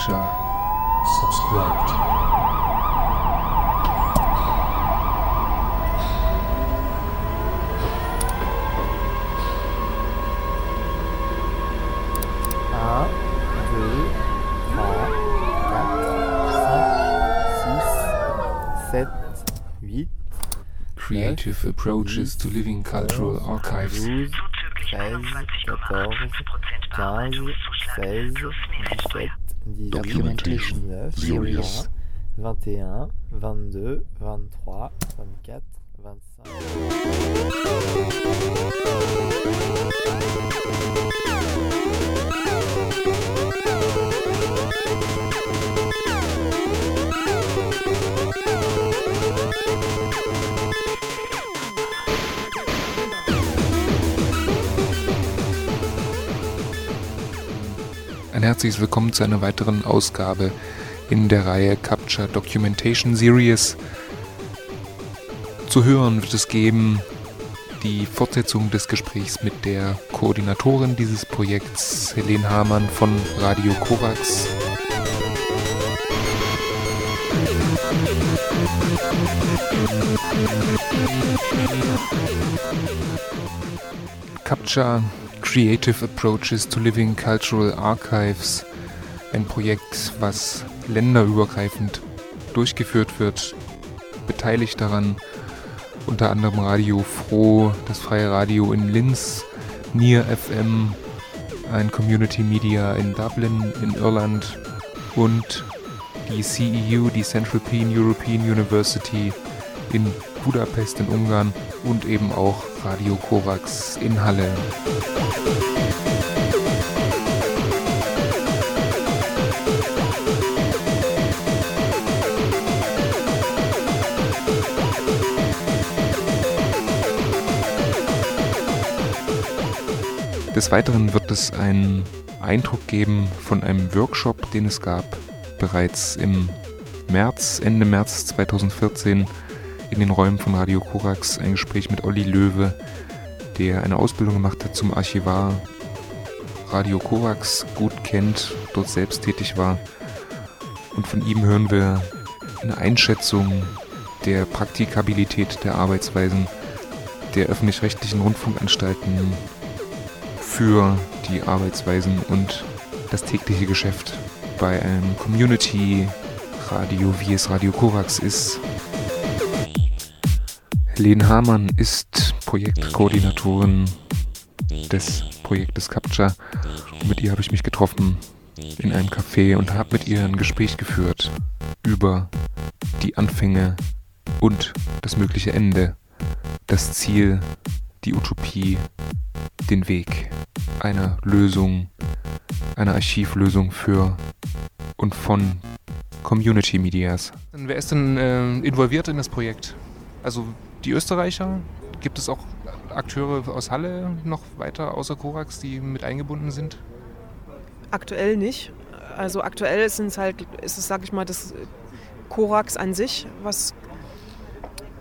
culture. Subscribed. Un, deux, trois, quatre, cinq, six, sept, huit, Creative approaches to living cultural archives. 12, 13, 14, 15, 16, 17, 18, Documentation 19, series. 21, 22, 23, 24, 25. Ein herzliches Willkommen zu einer weiteren Ausgabe in der Reihe Capture Documentation Series. Zu hören wird es geben die Fortsetzung des Gesprächs mit der Koordinatorin dieses Projekts, Helene Hamann von Radio Kovacs. Capture Creative Approaches to Living Cultural Archives, ein Projekt, was länderübergreifend durchgeführt wird, beteiligt daran. Unter anderem Radio Froh, das freie Radio in Linz, Near FM, ein Community Media in Dublin in Irland und die CEU, die Central European University in Budapest in Ungarn und eben auch Radio Kovacs in Halle. Des Weiteren wird es einen Eindruck geben von einem Workshop, den es gab bereits im März, Ende März 2014 in den Räumen von Radio Korax. Ein Gespräch mit Olli Löwe, der eine Ausbildung gemacht hat zum Archivar Radio Korax, gut kennt, dort selbst tätig war. Und von ihm hören wir eine Einschätzung der Praktikabilität der Arbeitsweisen der öffentlich-rechtlichen Rundfunkanstalten für die Arbeitsweisen und das tägliche Geschäft bei einem Community-Radio, wie es Radio Kovacs ist. Helene Hamann ist Projektkoordinatorin des Projektes Capture. Und mit ihr habe ich mich getroffen in einem Café und habe mit ihr ein Gespräch geführt über die Anfänge und das mögliche Ende, das Ziel, die Utopie, den Weg einer Lösung, einer Archivlösung für und von Community Medias. Wer ist denn äh, involviert in das Projekt? Also die Österreicher? Gibt es auch Akteure aus Halle noch weiter außer Korax, die mit eingebunden sind? Aktuell nicht. Also aktuell ist es halt, ist es, sag ich mal, das Korax an sich, was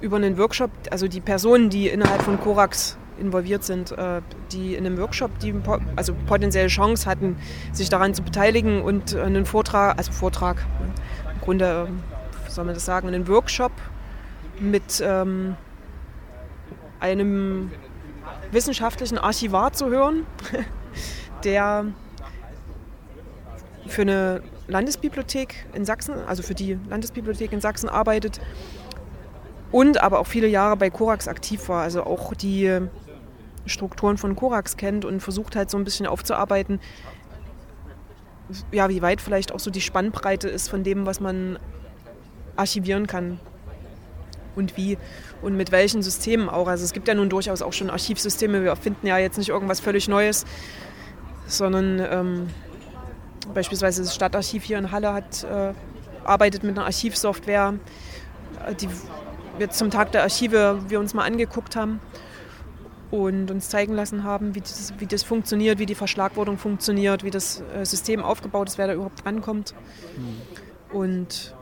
über einen Workshop, also die Personen, die innerhalb von Korax involviert sind, äh, die in einem Workshop die also potenzielle Chance hatten, sich daran zu beteiligen und einen Vortrag, also Vortrag, ne, im Grunde, ähm, soll man das sagen, einen Workshop mit ähm, einem wissenschaftlichen Archivar zu hören, der für eine Landesbibliothek in Sachsen, also für die Landesbibliothek in Sachsen arbeitet und aber auch viele Jahre bei Korax aktiv war, also auch die Strukturen von Korax kennt und versucht halt so ein bisschen aufzuarbeiten, ja, wie weit vielleicht auch so die Spannbreite ist von dem, was man archivieren kann und wie und mit welchen Systemen auch. Also es gibt ja nun durchaus auch schon Archivsysteme, wir finden ja jetzt nicht irgendwas völlig Neues, sondern ähm, beispielsweise das Stadtarchiv hier in Halle hat, äh, arbeitet mit einer Archivsoftware, äh, die wir zum Tag der Archive wir uns mal angeguckt haben und uns zeigen lassen haben, wie das, wie das funktioniert, wie die Verschlagwortung funktioniert, wie das äh, System aufgebaut ist, wer da überhaupt rankommt. Und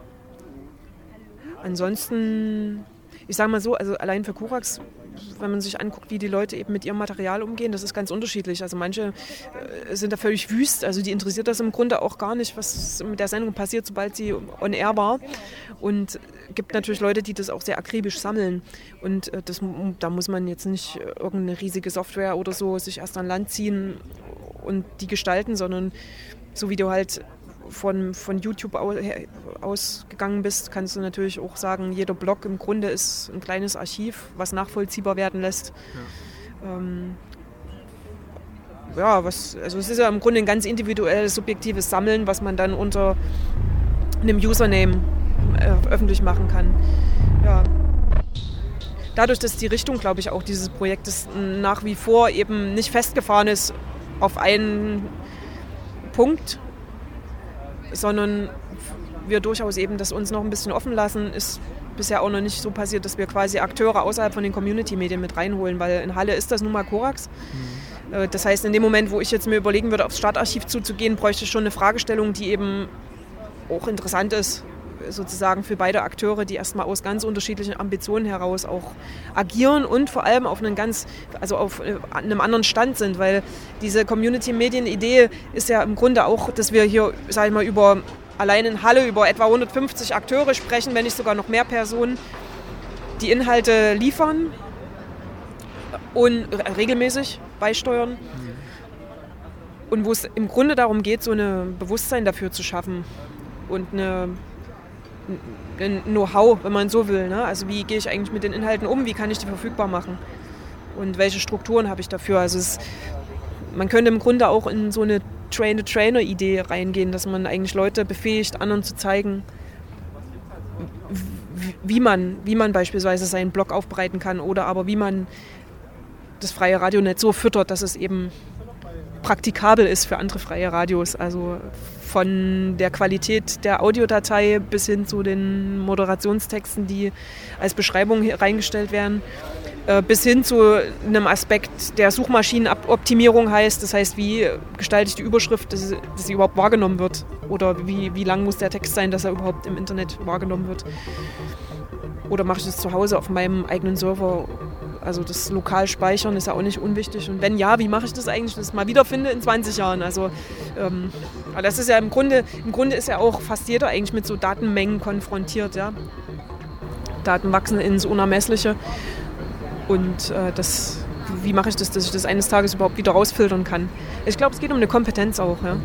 ansonsten, ich sage mal so, also allein für Korax wenn man sich anguckt, wie die Leute eben mit ihrem Material umgehen, das ist ganz unterschiedlich. Also manche äh, sind da völlig wüst, also die interessiert das im Grunde auch gar nicht, was mit der Sendung passiert, sobald sie on air war. Und gibt natürlich Leute, die das auch sehr akribisch sammeln. Und äh, das, da muss man jetzt nicht irgendeine riesige Software oder so sich erst an Land ziehen und die gestalten, sondern so wie du halt von, von YouTube ausgegangen bist, kannst du natürlich auch sagen, jeder Blog im Grunde ist ein kleines Archiv, was nachvollziehbar werden lässt. Ja, ähm, ja was, also es ist ja im Grunde ein ganz individuelles, subjektives Sammeln, was man dann unter einem Username äh, öffentlich machen kann. Ja. Dadurch, dass die Richtung, glaube ich, auch dieses Projektes nach wie vor eben nicht festgefahren ist auf einen Punkt, sondern wir durchaus eben das uns noch ein bisschen offen lassen, ist bisher auch noch nicht so passiert, dass wir quasi Akteure außerhalb von den Community-Medien mit reinholen, weil in Halle ist das nun mal Korax. Mhm. Das heißt, in dem Moment, wo ich jetzt mir überlegen würde, aufs Stadtarchiv zuzugehen, bräuchte ich schon eine Fragestellung, die eben auch interessant ist sozusagen für beide Akteure, die erstmal aus ganz unterschiedlichen Ambitionen heraus auch agieren und vor allem auf einen ganz, also auf äh, einem anderen Stand sind, weil diese Community-Medien-Idee ist ja im Grunde auch, dass wir hier, sag ich mal, über allein in Halle über etwa 150 Akteure sprechen, wenn nicht sogar noch mehr Personen, die Inhalte liefern und regelmäßig beisteuern. Und wo es im Grunde darum geht, so ein Bewusstsein dafür zu schaffen und eine Know-how, wenn man so will. Ne? Also wie gehe ich eigentlich mit den Inhalten um, wie kann ich die verfügbar machen und welche Strukturen habe ich dafür. Also es, man könnte im Grunde auch in so eine Train-the-Trainer-Idee reingehen, dass man eigentlich Leute befähigt, anderen zu zeigen, wie man, wie man beispielsweise seinen Blog aufbereiten kann oder aber wie man das freie Radionetz so füttert, dass es eben praktikabel ist für andere freie Radios. Also von der Qualität der Audiodatei bis hin zu den Moderationstexten, die als Beschreibung reingestellt werden, äh, bis hin zu einem Aspekt der Suchmaschinenoptimierung heißt. Das heißt, wie gestalte ich die Überschrift, dass, sie überhaupt wahrgenommen wird? Oder wie, wie lang muss der Text sein, dass er überhaupt im Internet wahrgenommen wird? Oder mache ich das zu Hause auf meinem eigenen Server also das lokal speichern ist ja auch nicht unwichtig. Und wenn ja, wie mache ich das eigentlich, dass ich es mal wiederfinde in 20 Jahren? Also ähm, das ist ja im Grunde, im Grunde ist ja auch fast jeder eigentlich mit so Datenmengen konfrontiert. Ja? Daten wachsen ins Unermessliche. Und äh, das, wie mache ich das, dass ich das eines Tages überhaupt wieder rausfiltern kann? Ich glaube, es geht um eine Kompetenz auch. Ja?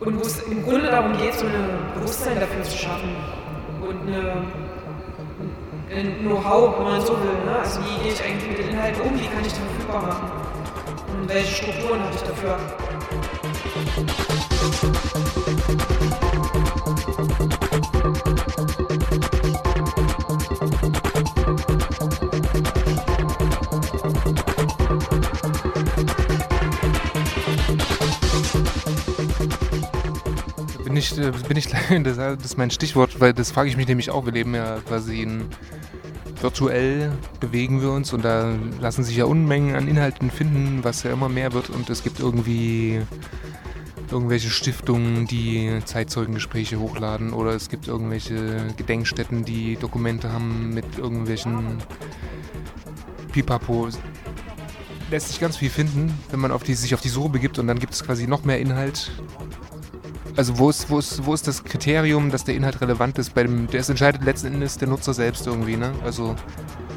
Und wo es im Grunde darum geht, so ein Bewusstsein dafür zu schaffen eine, ein Know-how, wenn man so will. Ne? Also wie gehe ich eigentlich mit den Inhalten um, wie kann ich die verfügbar machen und welche Strukturen habe ich dafür. Bin ich, das ist mein Stichwort, weil das frage ich mich nämlich auch. Wir leben ja quasi in virtuell bewegen wir uns und da lassen sich ja Unmengen an Inhalten finden, was ja immer mehr wird und es gibt irgendwie irgendwelche Stiftungen, die Zeitzeugengespräche hochladen oder es gibt irgendwelche Gedenkstätten, die Dokumente haben mit irgendwelchen Pipapo. Lässt sich ganz viel finden, wenn man auf die, sich auf die Suche begibt und dann gibt es quasi noch mehr Inhalt also wo ist, wo, ist, wo ist das Kriterium, dass der Inhalt relevant ist? Bei dem, das entscheidet letzten Endes der Nutzer selbst irgendwie, ne? Also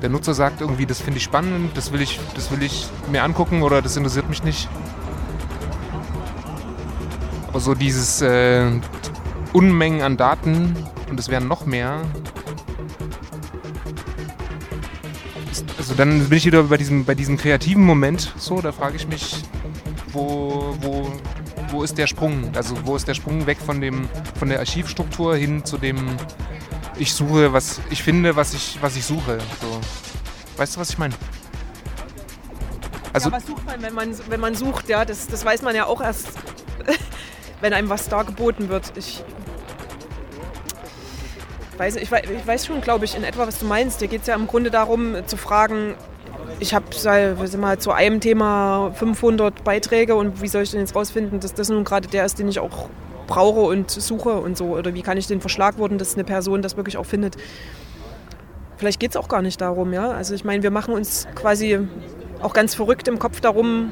der Nutzer sagt irgendwie, das finde ich spannend, das will ich, das will ich mir angucken oder das interessiert mich nicht. Aber so dieses äh, Unmengen an Daten und es werden noch mehr. Also dann bin ich wieder bei diesem, bei diesem kreativen Moment so, da frage ich mich, wo, wo ist der Sprung? Also wo ist der Sprung weg von, dem, von der Archivstruktur hin zu dem, ich suche, was ich finde, was ich, was ich suche. So. Weißt du, was ich meine? Also, ja, was sucht man, wenn man, wenn man sucht? Ja, das, das weiß man ja auch erst, wenn einem was da geboten wird. Ich weiß, ich weiß, schon, glaube ich, in etwa, was du meinst. Dir geht es ja im Grunde darum, zu fragen, ich habe zu einem Thema 500 Beiträge und wie soll ich denn jetzt rausfinden, dass das nun gerade der ist, den ich auch brauche und suche und so? Oder wie kann ich den verschlagworten, dass eine Person das wirklich auch findet? Vielleicht geht es auch gar nicht darum, ja. Also ich meine, wir machen uns quasi auch ganz verrückt im Kopf darum,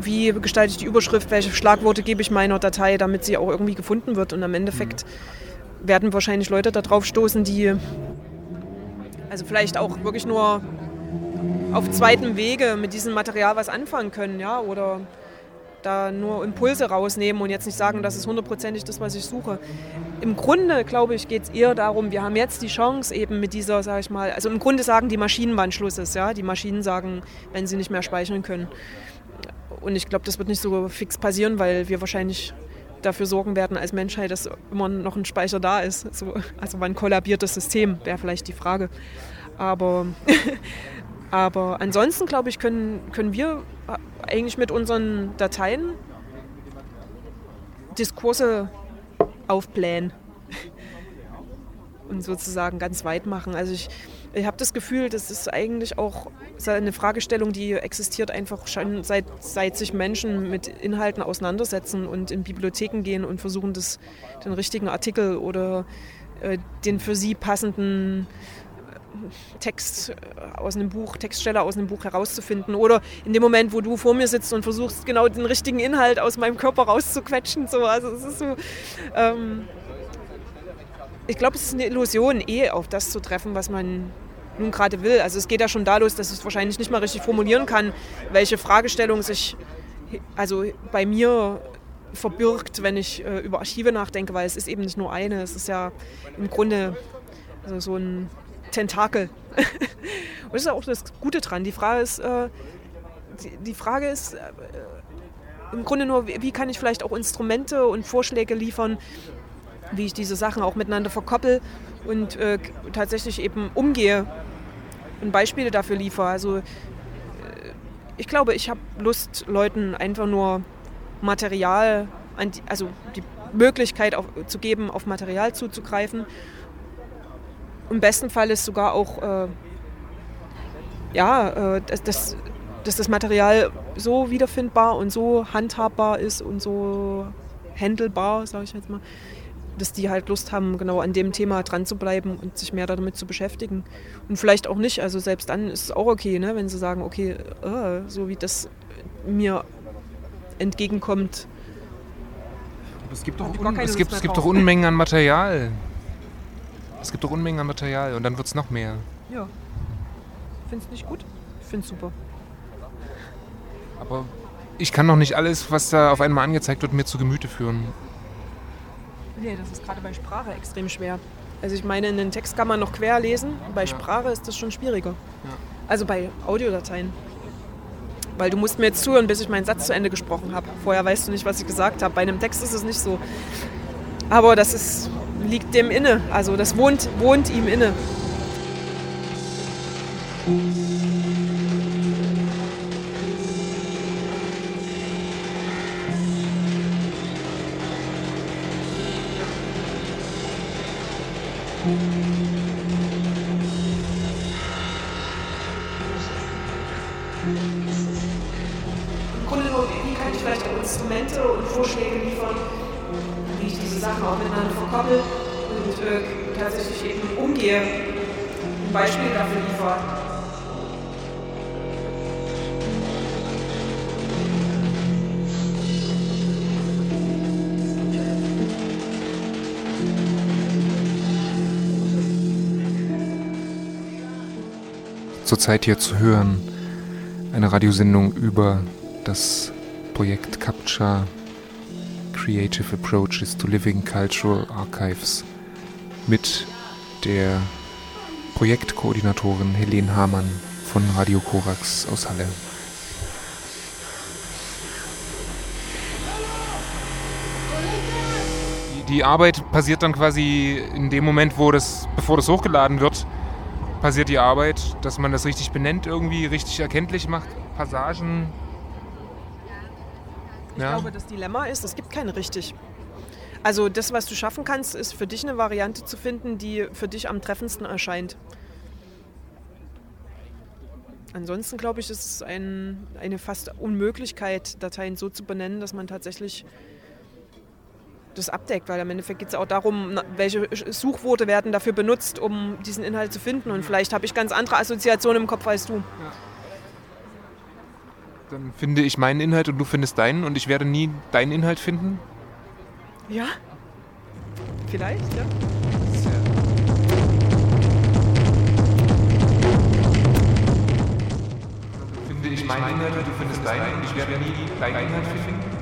wie gestalte ich die Überschrift, welche Schlagworte gebe ich meiner Datei, damit sie auch irgendwie gefunden wird. Und am Endeffekt werden wahrscheinlich Leute darauf stoßen, die also vielleicht auch wirklich nur auf zweitem Wege mit diesem Material was anfangen können, ja, oder da nur Impulse rausnehmen und jetzt nicht sagen, das ist hundertprozentig das, was ich suche. Im Grunde, glaube ich, geht es eher darum, wir haben jetzt die Chance eben mit dieser, sage ich mal, also im Grunde sagen die Maschinen, wann Schluss ist, ja, die Maschinen sagen, wenn sie nicht mehr speichern können. Und ich glaube, das wird nicht so fix passieren, weil wir wahrscheinlich dafür sorgen werden als Menschheit, dass immer noch ein Speicher da ist. So, also wann kollabiert das System, wäre vielleicht die Frage. Aber Aber ansonsten, glaube ich, können, können wir eigentlich mit unseren Dateien Diskurse aufblähen und sozusagen ganz weit machen. Also ich, ich habe das Gefühl, das ist eigentlich auch eine Fragestellung, die existiert einfach schon seit, seit sich Menschen mit Inhalten auseinandersetzen und in Bibliotheken gehen und versuchen, das, den richtigen Artikel oder äh, den für sie passenden Text äh, aus einem Buch, Textstelle aus einem Buch herauszufinden. Oder in dem Moment, wo du vor mir sitzt und versuchst, genau den richtigen Inhalt aus meinem Körper rauszuquetschen. So. Also es ist so. Ähm, ich glaube, es ist eine Illusion, eh auf das zu treffen, was man nun gerade will. Also es geht ja schon da los, dass ich es wahrscheinlich nicht mal richtig formulieren kann, welche Fragestellung sich also bei mir verbirgt, wenn ich äh, über Archive nachdenke, weil es ist eben nicht nur eine, es ist ja im Grunde also so ein Tentakel. und das ist auch das Gute dran. Die Frage ist, äh, die, Frage ist äh, im Grunde nur, wie kann ich vielleicht auch Instrumente und Vorschläge liefern, wie ich diese Sachen auch miteinander verkoppel und äh, tatsächlich eben umgehe und Beispiele dafür liefere. Also ich glaube, ich habe Lust, Leuten einfach nur Material, also die Möglichkeit zu geben, auf Material zuzugreifen im besten Fall ist sogar auch, äh, ja, äh, dass, dass, dass das Material so wiederfindbar und so handhabbar ist und so handelbar, sage ich jetzt mal, dass die halt Lust haben, genau an dem Thema dran zu bleiben und sich mehr damit zu beschäftigen. Und vielleicht auch nicht, also selbst dann ist es auch okay, ne, wenn sie sagen, okay, äh, so wie das mir entgegenkommt. Es gibt doch, es gibt, es gibt doch Unmengen an Material. Es gibt doch Unmengen an Material und dann wird es noch mehr. Ja. Findest du nicht gut? Ich finde es super. Aber ich kann noch nicht alles, was da auf einmal angezeigt wird, mir zu Gemüte führen. Nee, das ist gerade bei Sprache extrem schwer. Also ich meine, in den Text kann man noch quer lesen, bei ja. Sprache ist das schon schwieriger. Ja. Also bei Audiodateien. Weil du musst mir jetzt zuhören, bis ich meinen Satz zu Ende gesprochen habe. Vorher weißt du nicht, was ich gesagt habe. Bei einem Text ist es nicht so. Aber das ist liegt dem inne. Also das wohnt, wohnt ihm inne. Im wie kann ich vielleicht Instrumente und Vorschläge liefern, wie ich diese Sachen auch miteinander verkoppel äh, tatsächlich eben umgehe, ein Beispiel dafür liefere. Zurzeit hier zu hören, eine Radiosendung über das Projekt Capture Creative Approaches to Living Cultural Archives mit der Projektkoordinatorin Helene Hamann von Radio Korax aus Halle. Die Arbeit passiert dann quasi in dem Moment, wo das, bevor das hochgeladen wird, passiert die Arbeit, dass man das richtig benennt, irgendwie richtig erkenntlich macht, Passagen. Ich ja. glaube, das Dilemma ist, es gibt keine richtig. Also das, was du schaffen kannst, ist für dich eine Variante zu finden, die für dich am treffendsten erscheint. ansonsten glaube ich, ist es ein, eine fast Unmöglichkeit, Dateien so zu benennen, dass man tatsächlich das abdeckt, weil im Endeffekt geht es auch darum, welche Suchworte werden dafür benutzt, um diesen Inhalt zu finden. Und vielleicht habe ich ganz andere Assoziationen im Kopf als du. Dann finde ich meinen Inhalt und du findest deinen und ich werde nie deinen Inhalt finden. Ja? Vielleicht, ja. Finde ich meinen Inhalt und du findest deinen und ich werde nie deinen Inhalt finden.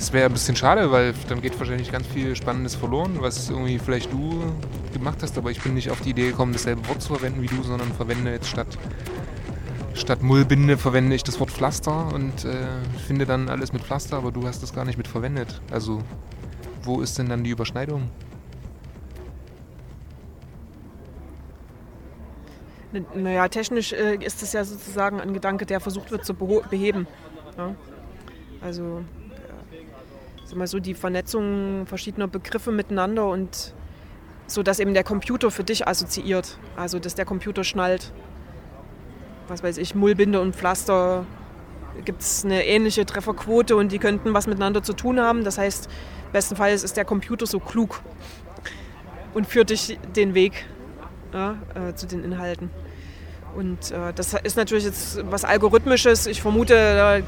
Das wäre ein bisschen schade, weil dann geht wahrscheinlich ganz viel Spannendes verloren, was irgendwie vielleicht du gemacht hast, aber ich bin nicht auf die Idee gekommen, dasselbe Wort zu verwenden wie du, sondern verwende jetzt statt Statt Mullbinde verwende ich das Wort Pflaster und äh, finde dann alles mit Pflaster, aber du hast das gar nicht mit verwendet. Also, wo ist denn dann die Überschneidung? Naja, technisch äh, ist es ja sozusagen ein Gedanke, der versucht wird zu beheben. Ja? Also, ja, sag mal so, die Vernetzung verschiedener Begriffe miteinander und so, dass eben der Computer für dich assoziiert. Also, dass der Computer schnallt. Was weiß ich, Mullbinde und Pflaster gibt es eine ähnliche Trefferquote und die könnten was miteinander zu tun haben. Das heißt, bestenfalls ist der Computer so klug und führt dich den Weg ja, äh, zu den Inhalten. Und äh, das ist natürlich jetzt was Algorithmisches. Ich vermute, da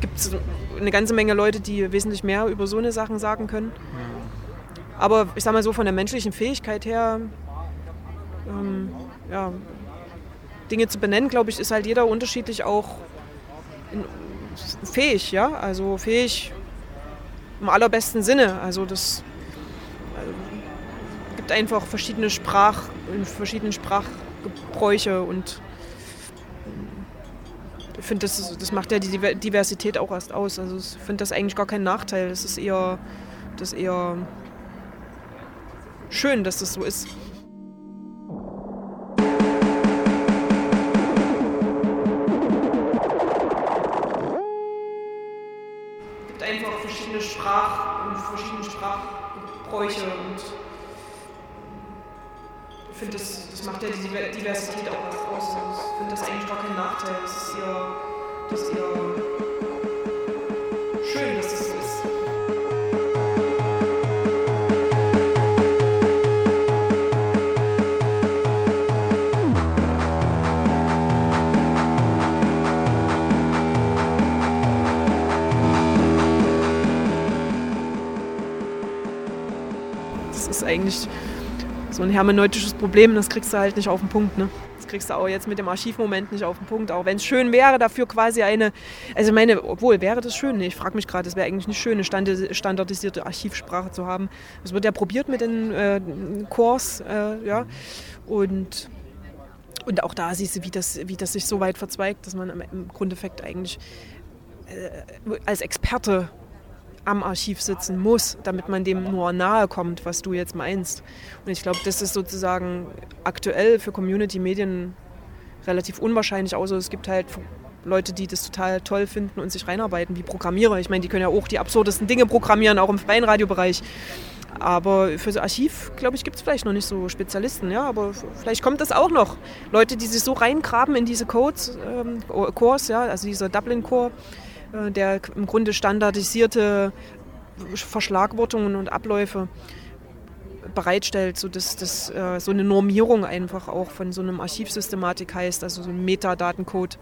gibt es eine ganze Menge Leute, die wesentlich mehr über so eine Sachen sagen können. Aber ich sag mal so, von der menschlichen Fähigkeit her, ähm, ja, Dinge zu benennen, glaube ich, ist halt jeder unterschiedlich auch in, fähig, ja. Also fähig im allerbesten Sinne. Also das äh, gibt einfach verschiedene Sprach, verschiedene Sprachgebräuche und ich finde, das, das macht ja die Diver- Diversität auch erst aus. Also ich finde das eigentlich gar kein Nachteil. Es ist eher, das ist eher schön, dass das so ist. Es gibt einfach verschiedene Sprach und verschiedene Sprachgebräuche und finde, das, das macht ja die Diver- Diversität auch erst aus. Also ich finde das eigentlich gar kein Nachteil. Es ist eher, das ist eher schön, dass das so ist. Das ist eigentlich so ein hermeneutisches Problem, das kriegst du halt nicht auf den Punkt. Ne? Das kriegst du auch jetzt mit dem Archivmoment nicht auf den Punkt. Auch wenn es schön wäre, dafür quasi eine, also ich meine, obwohl wäre das schön, ich frage mich gerade, es wäre eigentlich nicht schön, eine standardisierte Archivsprache zu haben. Das wird ja probiert mit den äh, Cores, äh, ja, und und auch da siehst du, wie das, wie das sich so weit verzweigt, dass man im, im Grundeffekt eigentlich äh, als Experte am Archiv sitzen muss, damit man dem nur nahe kommt, was du jetzt meinst. Und ich glaube, das ist sozusagen aktuell für Community-Medien relativ unwahrscheinlich, außer es gibt halt Leute, die das total toll finden und sich reinarbeiten, wie Programmierer. Ich meine, die können ja auch die absurdesten Dinge programmieren, auch im freien Radiobereich. Aber für das Archiv, glaube ich, gibt es vielleicht noch nicht so Spezialisten, ja, aber vielleicht kommt das auch noch. Leute, die sich so reingraben in diese Codes, ähm, Cores, ja, also dieser Dublin-Core, der im Grunde standardisierte Verschlagwortungen und Abläufe bereitstellt, sodass das äh, so eine Normierung einfach auch von so einem Archivsystematik heißt, also so ein Metadatencode.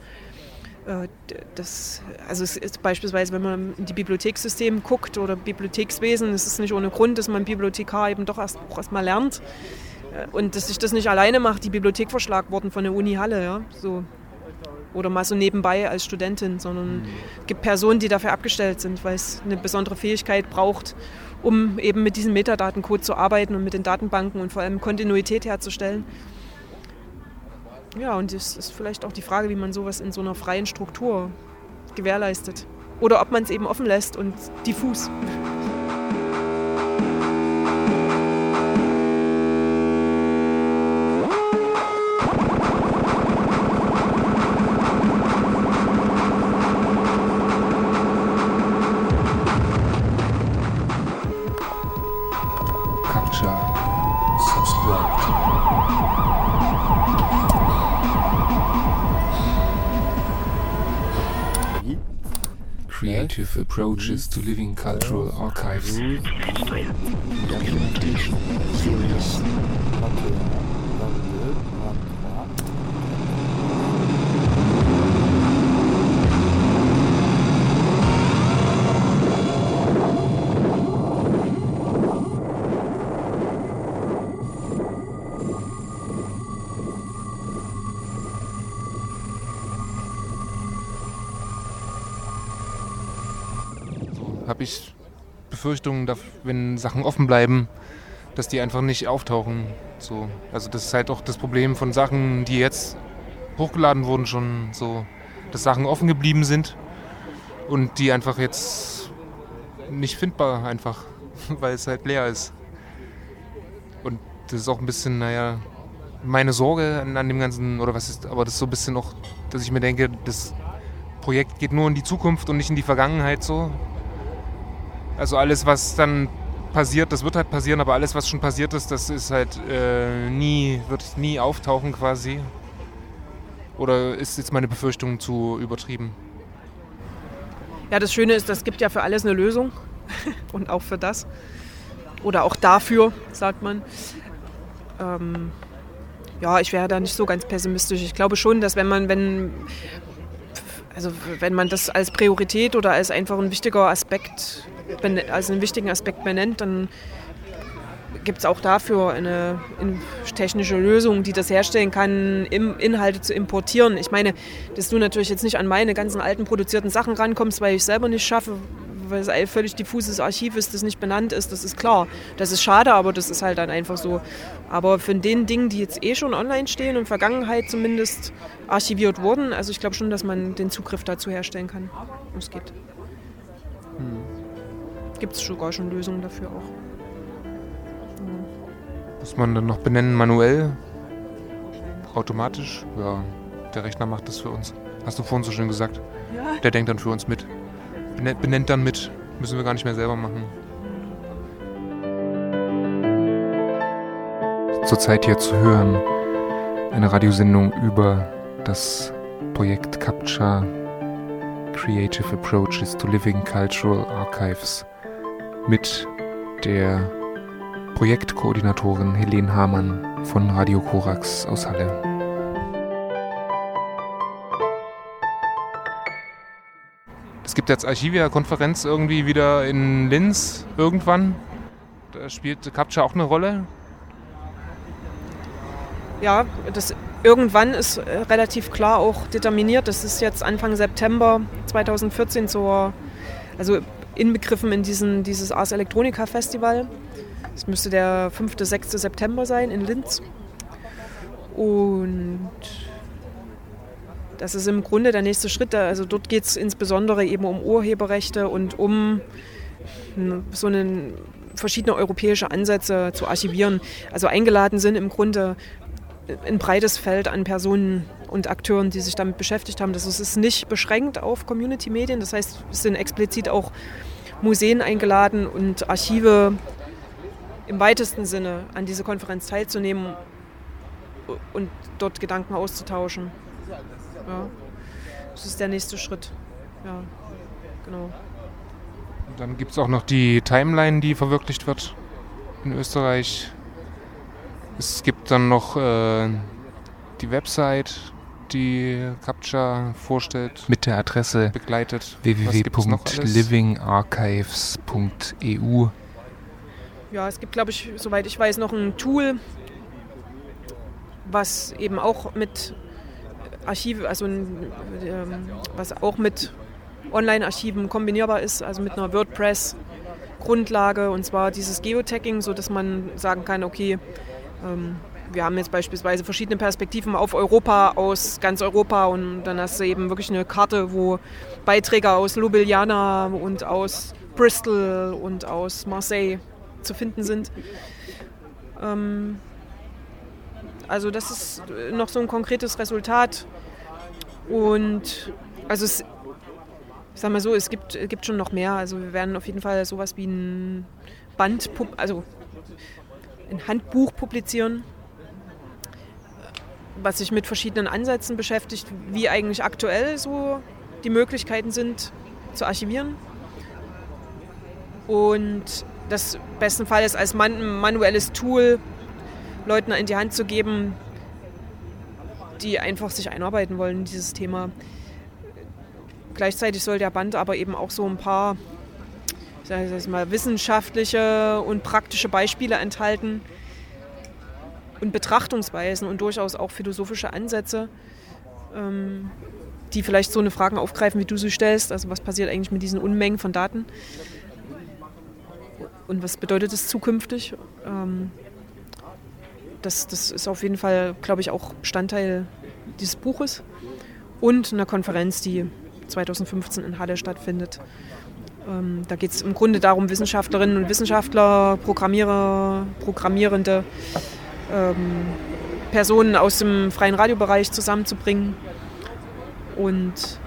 Äh, das, also es ist beispielsweise, wenn man in die Bibliothekssysteme guckt oder Bibliothekswesen, es ist nicht ohne Grund, dass man Bibliothekar eben doch erst, auch erstmal lernt. Äh, Und dass ich das nicht alleine mache, die Bibliothek verschlagworten von der Uni Halle, ja, so. Oder mal so nebenbei als Studentin, sondern es gibt Personen, die dafür abgestellt sind, weil es eine besondere Fähigkeit braucht, um eben mit diesem Metadatencode zu arbeiten und mit den Datenbanken und vor allem Kontinuität herzustellen. Ja, und es ist vielleicht auch die Frage, wie man sowas in so einer freien Struktur gewährleistet. Oder ob man es eben offen lässt und diffus. Cultural Befürchtungen, wenn Sachen offen bleiben, dass die einfach nicht auftauchen. So. Also das ist halt auch das Problem von Sachen, die jetzt hochgeladen wurden schon so, dass Sachen offen geblieben sind und die einfach jetzt nicht findbar einfach, weil es halt leer ist. Und das ist auch ein bisschen, naja, meine Sorge an, an dem Ganzen, oder was ist, aber das ist so ein bisschen auch, dass ich mir denke, das Projekt geht nur in die Zukunft und nicht in die Vergangenheit so. Also alles, was dann passiert, das wird halt passieren, aber alles, was schon passiert ist, das ist halt äh, nie, wird nie auftauchen quasi. Oder ist jetzt meine Befürchtung zu übertrieben? Ja, das Schöne ist, das gibt ja für alles eine Lösung und auch für das. Oder auch dafür, sagt man. Ähm, ja, ich wäre da nicht so ganz pessimistisch. Ich glaube schon, dass wenn man, wenn, also wenn man das als Priorität oder als einfach ein wichtiger Aspekt, als einen wichtigen Aspekt benennt, dann gibt es auch dafür eine in- technische Lösung, die das herstellen kann, Inhalte zu importieren. Ich meine, dass du natürlich jetzt nicht an meine ganzen alten produzierten Sachen rankommst, weil ich selber nicht schaffe, weil es ein völlig diffuses Archiv ist, das nicht benannt ist, das ist klar. Das ist schade, aber das ist halt dann einfach so. Aber von den Dingen, die jetzt eh schon online stehen und in der Vergangenheit zumindest archiviert wurden, also ich glaube schon, dass man den Zugriff dazu herstellen kann. Es geht. Gibt es sogar schon Lösungen dafür auch. Muss man dann noch benennen manuell? Automatisch? Ja, der Rechner macht das für uns. Hast du vorhin so schön gesagt. Der denkt dann für uns mit. Benennt, dann mit. Müssen wir gar nicht mehr selber machen. Zurzeit hier zu hören eine Radiosendung über das Projekt Capture Creative Approaches to Living Cultural Archives mit der Projektkoordinatorin Helene Hamann von Radio Korax aus Halle. Es gibt jetzt Archivia-Konferenz irgendwie wieder in Linz irgendwann. Da spielt Capture auch eine Rolle. Ja, das irgendwann ist relativ klar auch determiniert. Das ist jetzt Anfang September 2014 zur, also inbegriffen in diesen, dieses Ars Electronica Festival. Das müsste der 5., 6. September sein in Linz. Und das ist im Grunde der nächste Schritt. Also dort geht es insbesondere eben um Urheberrechte und um hm, so einen verschiedene europäische Ansätze zu archivieren. Also eingeladen sind im Grunde ein breites Feld an Personen und Akteuren, die sich damit beschäftigt haben. Das ist- nicht beschränkt auf Community-Medien. Das heißt, es sind explizit auch Museen eingeladen und Archive im weitesten Sinne an dieser Konferenz teilzunehmen und dort Gedanken auszutauschen. Ja. Das ist der nächste Schritt. Ja, genau. Dann gibt es auch noch die Timeline, die verwirklicht wird in Österreich. Es gibt dann noch äh, die Website, die Capture vorstellt, mit der Adresse begleitet. Was gibt's noch alles? www.livingarchives.eu. Ja, es gibt, glaube ich, soweit ich weiß, noch ein Tool, was eben auch mit Archive, also ein, ähm, was auch mit Online-Archiven kombinierbar ist, also mit einer WordPress-Grundlage und zwar dieses Geotagging, sodass man sagen kann, okay, ähm, wir haben jetzt beispielsweise verschiedene Perspektiven auf Europa aus ganz Europa und dann hast du eben wirklich eine Karte, wo Beiträge aus Ljubljana und aus Bristol und aus Marseille zu finden sind. Ähm, also das ist noch so ein konkretes Resultat. Und also es, ich sag mal so, es gibt, gibt schon noch mehr. Also wir werden auf jeden Fall sowas wie ein Band, also ein Handbuch publizieren, was sich mit verschiedenen Ansätzen beschäftigt, wie eigentlich aktuell so die Möglichkeiten sind zu archivieren und das bestenfalls als man manuelles Tool Leuten in die Hand zu geben, die einfach sich einarbeiten wollen in dieses Thema. Gleichzeitig soll der Band aber eben auch so ein paar sag ich mal, wissenschaftliche und praktische Beispiele enthalten und Betrachtungsweisen und durchaus auch philosophische Ansätze, ähm, die vielleicht so eine Fragen aufgreifen, wie du sie stellst. Also was passiert eigentlich mit diesen Unmengen von Daten? Und was bedeutet es zukünftig? Das, das ist auf jeden Fall, glaube ich, auch Bestandteil dieses Buches. Und einer Konferenz, die 2015 in Halle stattfindet. Ähm, da geht es im Grunde darum, Wissenschaftlerinnen und Wissenschaftler, Programmierer, Programmierende, ähm, Personen aus dem freien Radiobereich zusammenzubringen. Und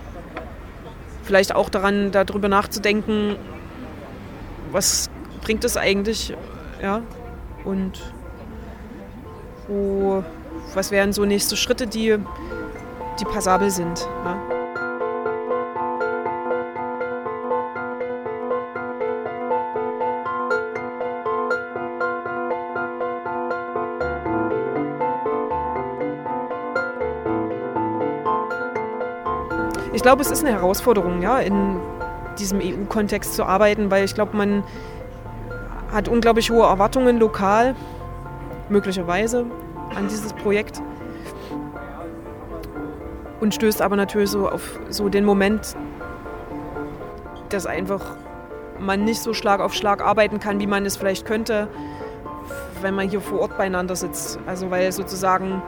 vielleicht auch daran, darüber nachzudenken, was bringt es eigentlich, ja, und wo, was wären so nächste Schritte, die, die passabel sind. Ja. Ich glaube, es ist eine Herausforderung, ja, in diesem EU-Kontext zu arbeiten, weil ich glaube, man hat unglaublich hohe Erwartungen lokal, möglicherweise, an dieses Projekt. Und stößt aber natürlich so auf so den Moment, dass einfach man nicht so Schlag auf Schlag arbeiten kann, wie man es vielleicht könnte, wenn man hier vor Ort beieinander sitzt. Also weil sozusagen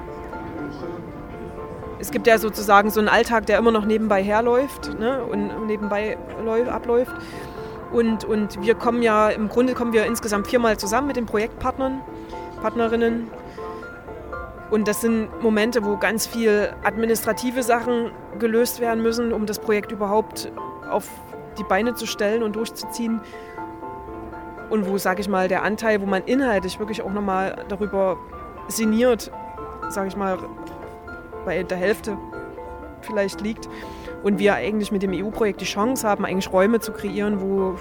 es gibt ja sozusagen so einen Alltag, der immer noch nebenbei herläuft ne, und nebenbei abläuft. Und, und wir kommen ja, im Grunde kommen wir insgesamt viermal zusammen mit den Projektpartnern, Partnerinnen. Und das sind Momente, wo ganz viel administrative Sachen gelöst werden müssen, um das Projekt überhaupt auf die Beine zu stellen und durchzuziehen. Und wo, sage ich mal, der Anteil, wo man inhaltlich wirklich auch nochmal darüber sinniert, sage ich mal, bei der Hälfte vielleicht liegt. Und wir eigentlich mit dem EU-Projekt die Chance haben, eigentlich Räume zu kreieren, wo,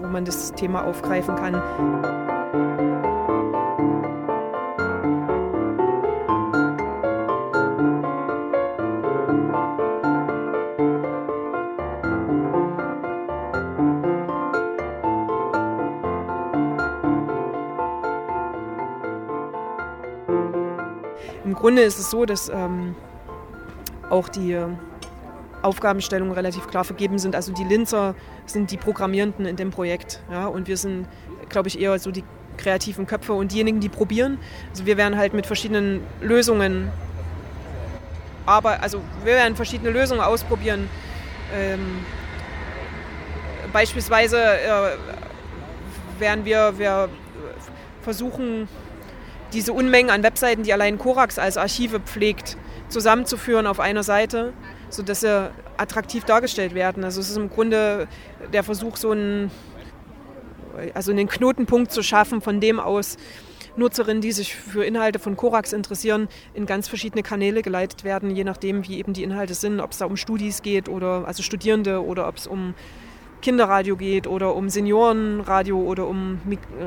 wo man das Thema aufgreifen kann. Grunde ist es so, dass ähm, auch die Aufgabenstellungen relativ klar vergeben sind. Also die Linzer sind die Programmierenden in dem Projekt. Ja, und wir sind, glaube ich, eher so die kreativen Köpfe und diejenigen, die probieren. Also wir werden halt mit verschiedenen Lösungen aber also wir werden verschiedene Lösungen ausprobieren. Ähm, beispielsweise äh, werden wir, wir versuchen, diese Unmengen an Webseiten, die allein Korax als Archive pflegt, zusammenzuführen auf einer Seite, sodass sie attraktiv dargestellt werden. Also es ist im Grunde der Versuch, so einen, also einen Knotenpunkt zu schaffen, von dem aus Nutzerinnen, die sich für Inhalte von Korax interessieren, in ganz verschiedene Kanäle geleitet werden, je nachdem, wie eben die Inhalte sind, ob es da um Studis geht oder also Studierende oder ob es um Kinderradio geht oder um Seniorenradio oder um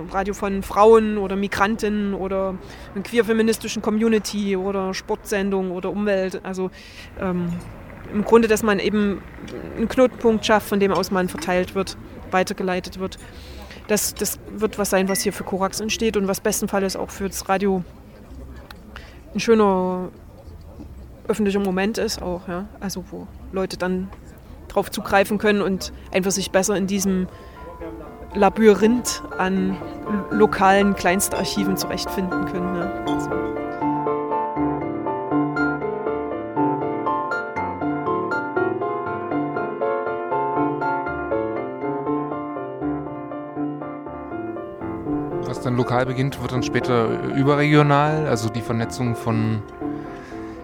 Radio von Frauen oder Migrantinnen oder einer queer-feministischen Community oder Sportsendung oder Umwelt. Also ähm, im Grunde, dass man eben einen Knotenpunkt schafft, von dem aus man verteilt wird, weitergeleitet wird. Das, das wird was sein, was hier für Korax entsteht und was bestenfalls auch für das Radio ein schöner öffentlicher Moment ist auch, ja. Also wo Leute dann drauf zugreifen können und einfach sich besser in diesem Labyrinth an lokalen Kleinstarchiven zurechtfinden können. Ne? Also. Was dann lokal beginnt, wird dann später überregional, also die Vernetzung von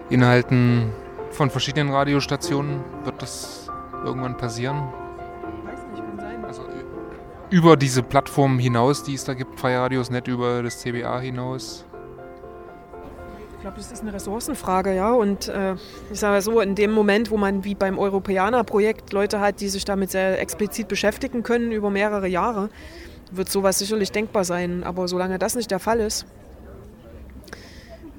Inhalten von verschiedenen Radiostationen. Wird das irgendwann passieren? Weiß nicht, kann sein. Also über diese Plattform hinaus, die es da gibt, Freie Radios, nicht über das CBA hinaus? glaube, das ist eine Ressourcenfrage, ja. Und äh, ich sage so, in dem Moment, wo man wie beim Europäer-Projekt Leute hat, die sich damit sehr explizit beschäftigen können über mehrere Jahre, wird sowas sicherlich denkbar sein. Aber solange das nicht der Fall ist,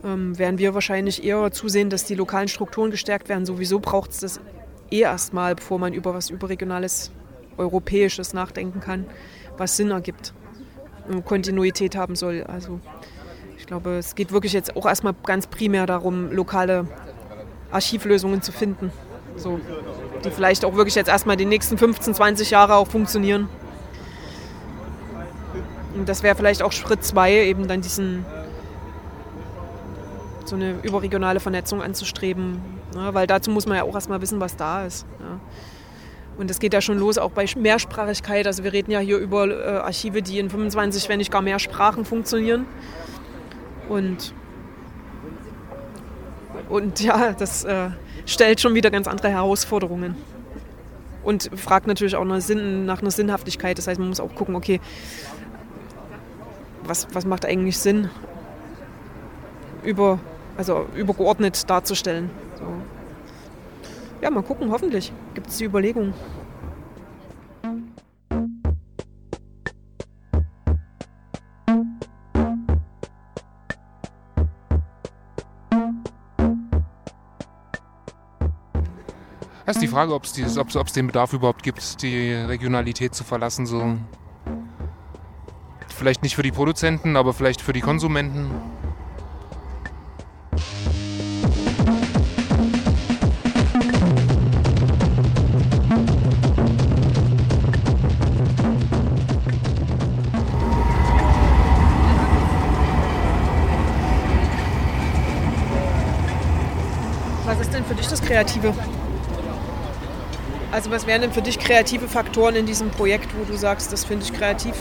ähm, werden wir wahrscheinlich eher zusehen, dass die lokalen Strukturen gestärkt werden. Sowieso braucht es das eh erstmal, bevor man über was überregionales, europäisches nachdenken kann, was Sinn ergibt und Kontinuität haben soll. Also ich glaube, es geht wirklich jetzt auch erstmal ganz primär darum, lokale Archivlösungen zu finden. So, die vielleicht auch wirklich jetzt erstmal die nächsten 15, 20 Jahre auch funktionieren. Und das wäre vielleicht auch Schritt zwei, eben dann diesen so eine überregionale Vernetzung anzustreben. Ja, weil dazu muss man ja auch erstmal wissen, was da ist. Ja. Und es geht ja schon los, auch bei Mehrsprachigkeit. Also wir reden ja hier über äh, Archive, die in 25, wenn nicht gar mehr Sprachen funktionieren. Und, und ja, das äh, stellt schon wieder ganz andere Herausforderungen. Und fragt natürlich auch nach, Sinn, nach einer Sinnhaftigkeit. Das heißt, man muss auch gucken, okay, was, was macht eigentlich Sinn, über, also übergeordnet darzustellen. So. Ja, mal gucken, hoffentlich gibt es die Überlegung. Das ist die Frage, ob es den Bedarf überhaupt gibt, die Regionalität zu verlassen. So. Vielleicht nicht für die Produzenten, aber vielleicht für die Konsumenten. Kreative? Also was wären denn für dich kreative Faktoren in diesem Projekt, wo du sagst, das finde ich kreativ?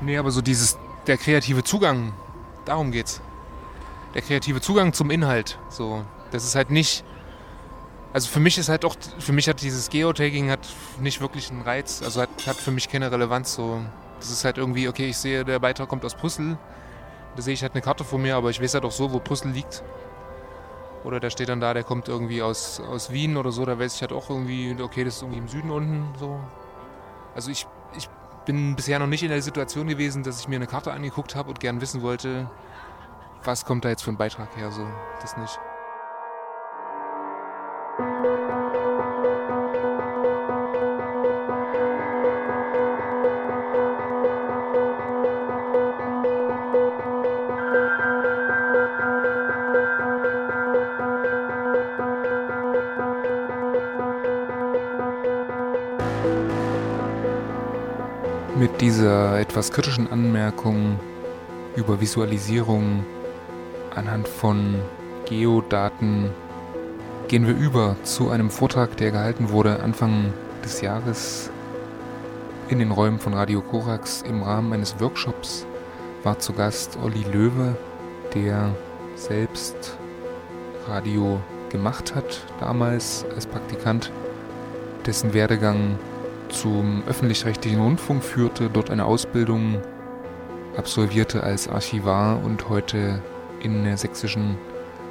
Nee, aber so dieses, der kreative Zugang, darum geht's. Der kreative Zugang zum Inhalt. So, das ist halt nicht. Also für mich ist halt auch, für mich hat dieses Geotagging hat nicht wirklich einen Reiz, also hat, hat für mich keine Relevanz. So, das ist halt irgendwie, okay, ich sehe, der Beitrag kommt aus Puzzle, da sehe ich halt eine Karte vor mir, aber ich weiß halt auch so, wo Puzzle liegt. Oder der steht dann da, der kommt irgendwie aus, aus Wien oder so, da weiß ich halt auch irgendwie, okay, das ist irgendwie im Süden unten so. Also ich, ich bin bisher noch nicht in der Situation gewesen, dass ich mir eine Karte angeguckt habe und gern wissen wollte, was kommt da jetzt für ein Beitrag her, so, das nicht. Mit dieser etwas kritischen Anmerkung über Visualisierung anhand von Geodaten gehen wir über zu einem Vortrag, der gehalten wurde Anfang des Jahres in den Räumen von Radio Korax im Rahmen eines Workshops. War zu Gast Olli Löwe, der selbst Radio gemacht hat damals als Praktikant, dessen Werdegang zum öffentlich-rechtlichen Rundfunk führte, dort eine Ausbildung absolvierte als Archivar und heute in der sächsischen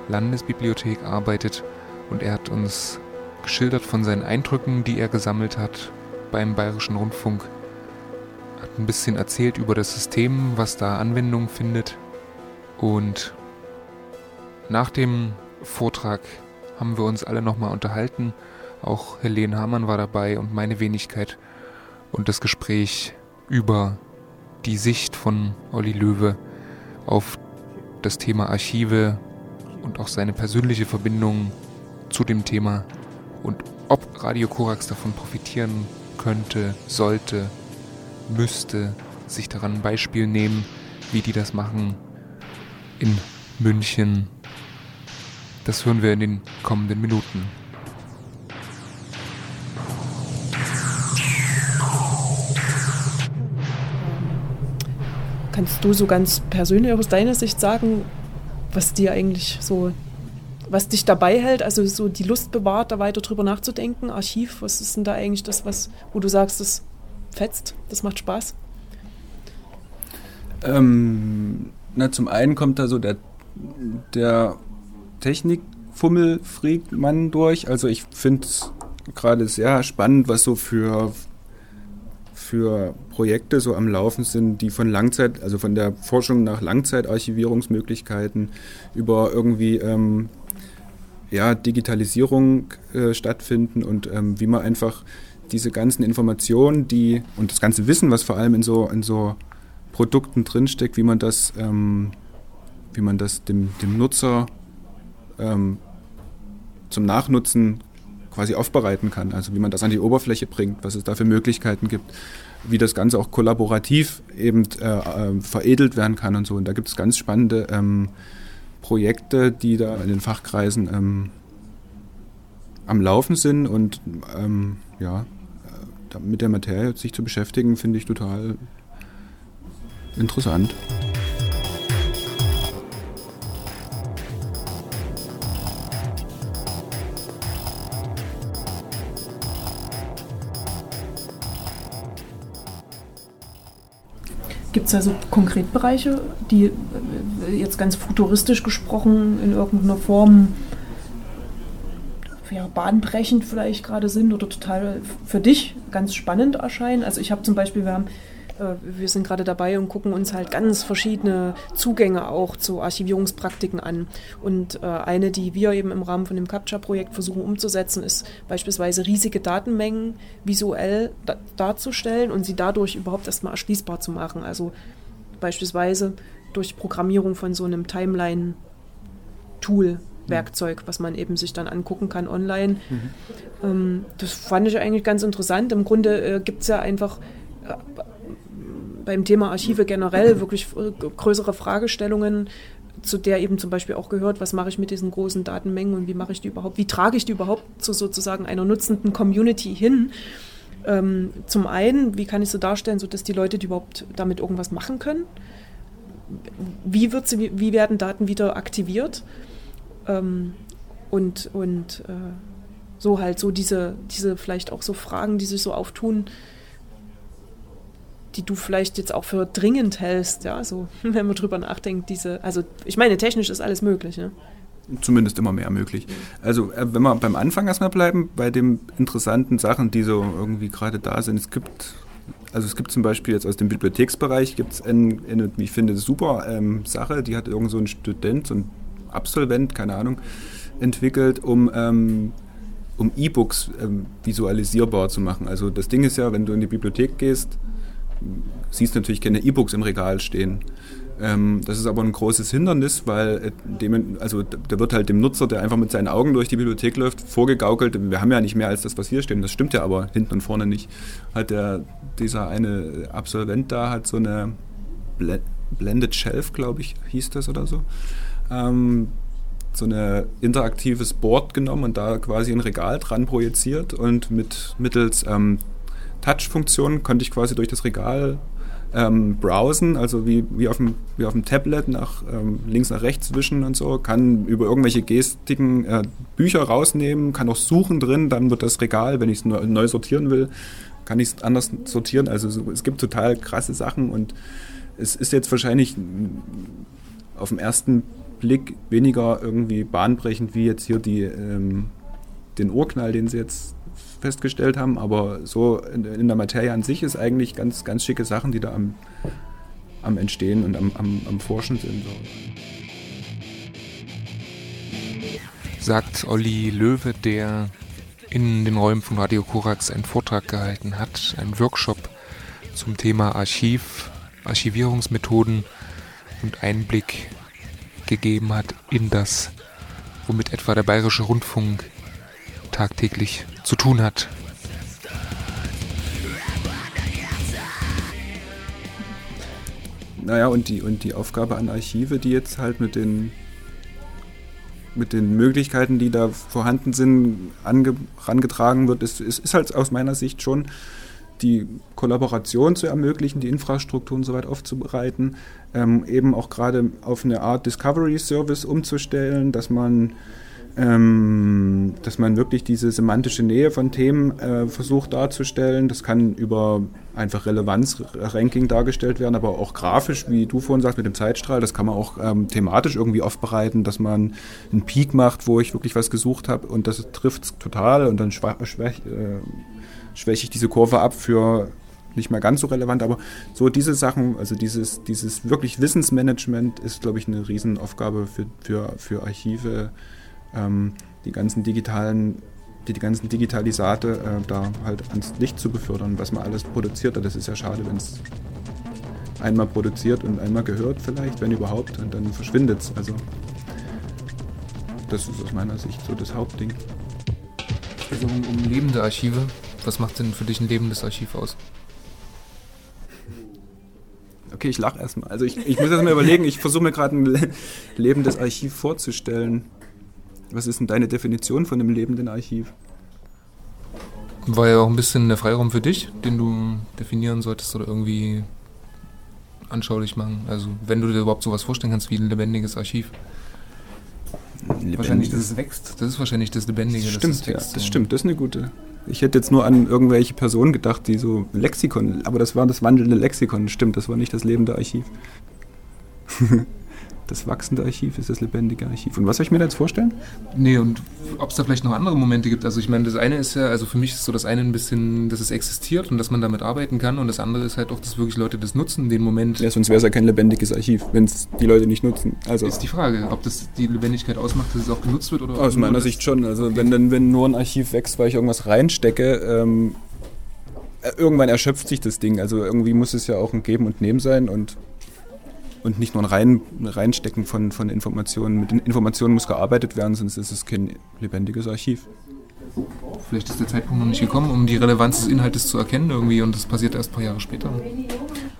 Landesbibliothek arbeitet. Und er hat uns geschildert von seinen Eindrücken, die er gesammelt hat beim Bayerischen Rundfunk. Hat ein bisschen erzählt über das System, was da Anwendung findet. Und nach dem Vortrag haben wir uns alle nochmal unterhalten auch Helene Hamann war dabei und meine Wenigkeit. Und das Gespräch über die Sicht von Olli Löwe auf das Thema Archive und auch seine persönliche Verbindung zu dem Thema und ob Radio Korax davon profitieren könnte, sollte, müsste, sich daran ein Beispiel nehmen, wie die das machen in München. Das hören wir in den kommenden Minuten. Kannst du so ganz persönlich aus deiner Sicht sagen, was dir eigentlich so, was dich dabei hält, also so die Lust bewahrt, da weiter drüber nachzudenken? Archiv, was ist denn da eigentlich das, was, wo du sagst, das fetzt, das macht Spaß? Ähm, Na, zum einen kommt da so der, der Technikfummelfreak-Mann durch. Also ich finde es gerade sehr spannend, was so für, für Projekte so am Laufen sind, die von Langzeit, also von der Forschung nach Langzeitarchivierungsmöglichkeiten über irgendwie ähm, ja, Digitalisierung äh, stattfinden und ähm, wie man einfach diese ganzen Informationen, die und das ganze Wissen, was vor allem in so, in so Produkten drinsteckt, wie man das, ähm, wie man das dem, dem Nutzer ähm, zum Nachnutzen quasi aufbereiten kann. Also wie man das an die Oberfläche bringt, was es da für Möglichkeiten gibt, wie das Ganze auch kollaborativ eben äh, äh, veredelt werden kann und so. Und da gibt es ganz spannende ähm, Projekte, die da in den Fachkreisen ähm, am Laufen sind und ähm, ja, äh, mit der Materie sich zu beschäftigen, finde ich total interessant. Gibt es also konkret Bereiche, die äh, jetzt ganz futuristisch gesprochen in irgendeiner Form ja, bahnbrechend vielleicht gerade sind oder total für dich ganz spannend erscheinen? Also ich habe zum Beispiel, wir haben wir sind gerade dabei und gucken uns halt ganz verschiedene Zugänge auch zu Archivierungspraktiken an. Und äh, eine, die wir eben im Rahmen von dem Capture-Projekt versuchen umzusetzen, ist beispielsweise riesige Datenmengen visuell darzustellen und sie dadurch überhaupt erstmal erschließbar zu machen. Also beispielsweise durch Programmierung von so einem Timeline-Tool. Werkzeug, was man eben sich dann angucken kann online. Mhm. Ähm, das fand ich eigentlich ganz interessant. Im Grunde äh, gibt es ja einfach äh, beim Thema Archive generell wirklich äh, größere Fragestellungen, zu der eben zum Beispiel auch gehört, was mache ich mit diesen großen Datenmengen und wie mache ich die überhaupt, wie trage ich die überhaupt zu sozusagen einer nutzenden Community hin. Ähm, zum einen, wie kann ich so darstellen, sodass die Leute die überhaupt damit irgendwas machen können? Wie, wird sie, wie werden Daten wieder aktiviert? Ähm, und und äh, so halt so diese, diese vielleicht auch so Fragen, die sich so auftun, die du vielleicht jetzt auch für dringend hältst, ja, so, wenn man drüber nachdenkt, diese, also ich meine, technisch ist alles möglich, ne? Zumindest immer mehr möglich. Also äh, wenn wir beim Anfang erstmal bleiben, bei den interessanten Sachen, die so irgendwie gerade da sind, es gibt, also es gibt zum Beispiel jetzt aus dem Bibliotheksbereich, gibt es eine, eine, ich finde, super ähm, Sache, die hat irgend so ein Student, so ein Absolvent, keine Ahnung, entwickelt, um ähm, um E-Books ähm, visualisierbar zu machen. Also das Ding ist ja, wenn du in die Bibliothek gehst, siehst natürlich keine E-Books im Regal stehen. Ähm, das ist aber ein großes Hindernis, weil äh, dem, also da wird halt dem Nutzer, der einfach mit seinen Augen durch die Bibliothek läuft, vorgegaukelt, wir haben ja nicht mehr als das, was hier steht. Das stimmt ja aber hinten und vorne nicht. Hat der, dieser eine Absolvent da hat so eine Blended Shelf, glaube ich, hieß das oder so. Ähm, so ein interaktives Board genommen und da quasi ein Regal dran projiziert und mit mittels ähm, Touch-Funktion konnte ich quasi durch das Regal ähm, browsen, also wie, wie, auf dem, wie auf dem Tablet nach ähm, links nach rechts wischen und so, kann über irgendwelche Gestiken äh, Bücher rausnehmen, kann auch suchen drin, dann wird das Regal, wenn ich es neu, neu, sortieren will, kann ich es anders sortieren. Also so, es gibt total krasse Sachen und es ist jetzt wahrscheinlich auf den ersten Blick weniger irgendwie bahnbrechend wie jetzt hier die, ähm, den Urknall, den sie jetzt festgestellt haben, aber so in, in, der Materie an sich ist eigentlich ganz, ganz schicke Sachen, die da am, am Entstehen und am, am, am Forschen sind. So. Sagt Olli Löwe, der in den Räumen von Radio Korax einen Vortrag gehalten hat, einen Workshop zum Thema Archiv, Archivierungsmethoden und Einblick gegeben hat in das, womit etwa der Bayerische Rundfunk tagtäglich zu tun hat. Naja, und die, und die Aufgabe an Archive, die jetzt halt mit den, mit den Möglichkeiten, die da vorhanden sind, ange, rangetragen wird, ist, ist, ist halt aus meiner Sicht schon die Kollaboration zu ermöglichen, die Infrastrukturen soweit aufzubereiten, ähm, eben auch gerade auf eine Art Discovery Service umzustellen, dass man ähm, dass man wirklich diese semantische Nähe von Themen äh, versucht darzustellen. Das kann über einfach Relevanz-Ranking dargestellt werden, aber auch grafisch, wie du vorhin sagst, mit dem Zeitstrahl. Das kann man auch ähm, thematisch irgendwie aufbereiten, dass man einen Peak macht, wo ich wirklich was gesucht habe und das trifft total und dann schwäche äh, schwäch ich diese Kurve ab für nicht mehr ganz so relevant, aber so diese Sachen, also dieses, dieses wirklich Wissensmanagement ist, glaube ich, eine Riesenaufgabe für, für, für Archive, ähm, die ganzen digitalen, die, die ganzen Digitalisate äh, da halt ans Licht zu befördern, was man alles produziert hat. Das ist ja schade, wenn es einmal produziert und einmal gehört vielleicht, wenn überhaupt, und dann verschwindet es. Also das ist aus meiner Sicht so das Hauptding. Also um, um lebende Archive, was macht denn für dich ein lebendes Archiv aus? Okay, ich lache erstmal. Also ich, ich muss erstmal überlegen, ich versuche mir gerade ein lebendes Archiv vorzustellen. Was ist denn deine Definition von einem lebenden Archiv? War ja auch ein bisschen der Freiraum für dich, den du definieren solltest oder irgendwie anschaulich machen. Also wenn du dir überhaupt sowas vorstellen kannst wie ein lebendiges Archiv. Lebendig. Wahrscheinlich, dass es wächst. Das ist wahrscheinlich das Lebendige. Das stimmt, das, ja, das stimmt. Das ist eine gute. Ich hätte jetzt nur an irgendwelche Personen gedacht, die so Lexikon, aber das war das wandelnde Lexikon. Stimmt, das war nicht das lebende Archiv. das wachsende Archiv ist das lebendige Archiv. Und was soll ich mir da jetzt vorstellen? Nee, und ob es da vielleicht noch andere Momente gibt. Also ich meine, das eine ist ja, also für mich ist so das eine ein bisschen, dass es existiert und dass man damit arbeiten kann und das andere ist halt auch, dass wirklich Leute das nutzen, den Moment. Ja, sonst wäre es ja kein lebendiges Archiv, wenn es die Leute nicht nutzen. Also ist die Frage, ob das die Lebendigkeit ausmacht, dass es auch genutzt wird oder Aus meiner Sicht schon. Also okay. wenn dann, wenn nur ein Archiv wächst, weil ich irgendwas reinstecke, ähm, äh, irgendwann erschöpft sich das Ding. Also irgendwie muss es ja auch ein Geben und Nehmen sein und und nicht nur ein Rein, Reinstecken von, von Informationen. Mit Informationen muss gearbeitet werden, sonst ist es kein lebendiges Archiv. Vielleicht ist der Zeitpunkt noch nicht gekommen, um die Relevanz des Inhaltes zu erkennen irgendwie und das passiert erst ein paar Jahre später.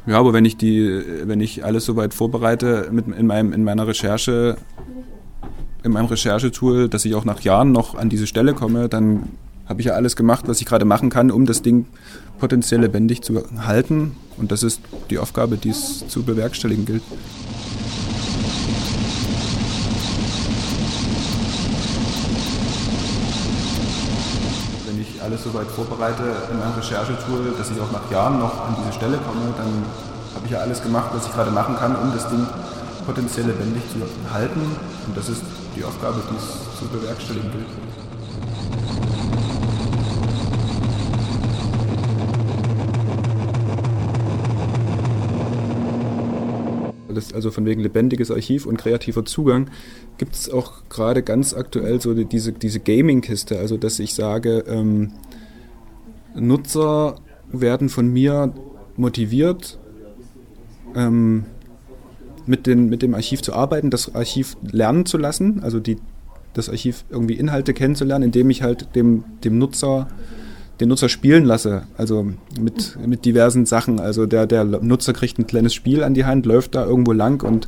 Ja, aber wenn ich die, wenn ich alles soweit vorbereite mit, in, meinem, in meiner Recherche, in meinem Recherchetool, dass ich auch nach Jahren noch an diese Stelle komme, dann habe ich ja alles gemacht, was ich gerade machen kann, um das Ding potenziell lebendig zu halten. Und das ist die Aufgabe, die es zu bewerkstelligen gilt. Wenn ich alles soweit vorbereite in meinem Recherchetool, dass ich auch nach Jahren noch an diese Stelle komme, dann habe ich ja alles gemacht, was ich gerade machen kann, um das Ding potenziell lebendig zu halten. Und das ist die Aufgabe, die es zu bewerkstelligen gilt. Also von wegen lebendiges Archiv und kreativer Zugang, gibt es auch gerade ganz aktuell so diese, diese Gaming-Kiste, also dass ich sage, ähm, Nutzer werden von mir motiviert, ähm, mit, den, mit dem Archiv zu arbeiten, das Archiv lernen zu lassen, also die, das Archiv irgendwie Inhalte kennenzulernen, indem ich halt dem, dem Nutzer den Nutzer spielen lasse, also mit, mit diversen Sachen. Also der, der Nutzer kriegt ein kleines Spiel an die Hand, läuft da irgendwo lang und